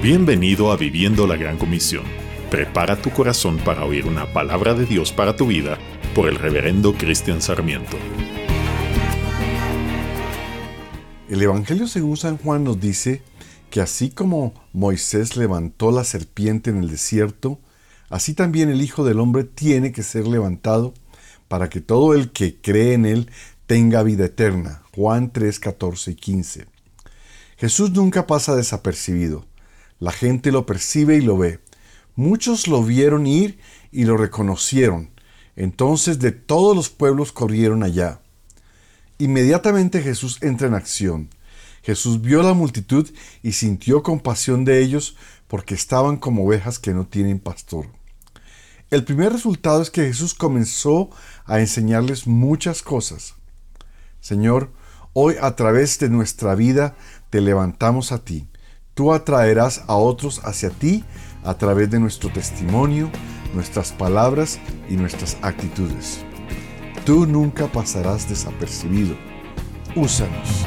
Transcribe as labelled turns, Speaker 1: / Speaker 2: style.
Speaker 1: Bienvenido a Viviendo la Gran Comisión. Prepara tu corazón para oír una palabra de Dios para tu vida por el reverendo Cristian Sarmiento.
Speaker 2: El Evangelio según San Juan nos dice que así como Moisés levantó la serpiente en el desierto, así también el Hijo del Hombre tiene que ser levantado para que todo el que cree en él tenga vida eterna. Juan 3, 14 y 15. Jesús nunca pasa desapercibido. La gente lo percibe y lo ve. Muchos lo vieron ir y lo reconocieron. Entonces de todos los pueblos corrieron allá. Inmediatamente Jesús entra en acción. Jesús vio la multitud y sintió compasión de ellos porque estaban como ovejas que no tienen pastor. El primer resultado es que Jesús comenzó a enseñarles muchas cosas. Señor, hoy a través de nuestra vida te levantamos a ti Tú atraerás a otros hacia ti a través de nuestro testimonio, nuestras palabras y nuestras actitudes. Tú nunca pasarás desapercibido. Úsanos.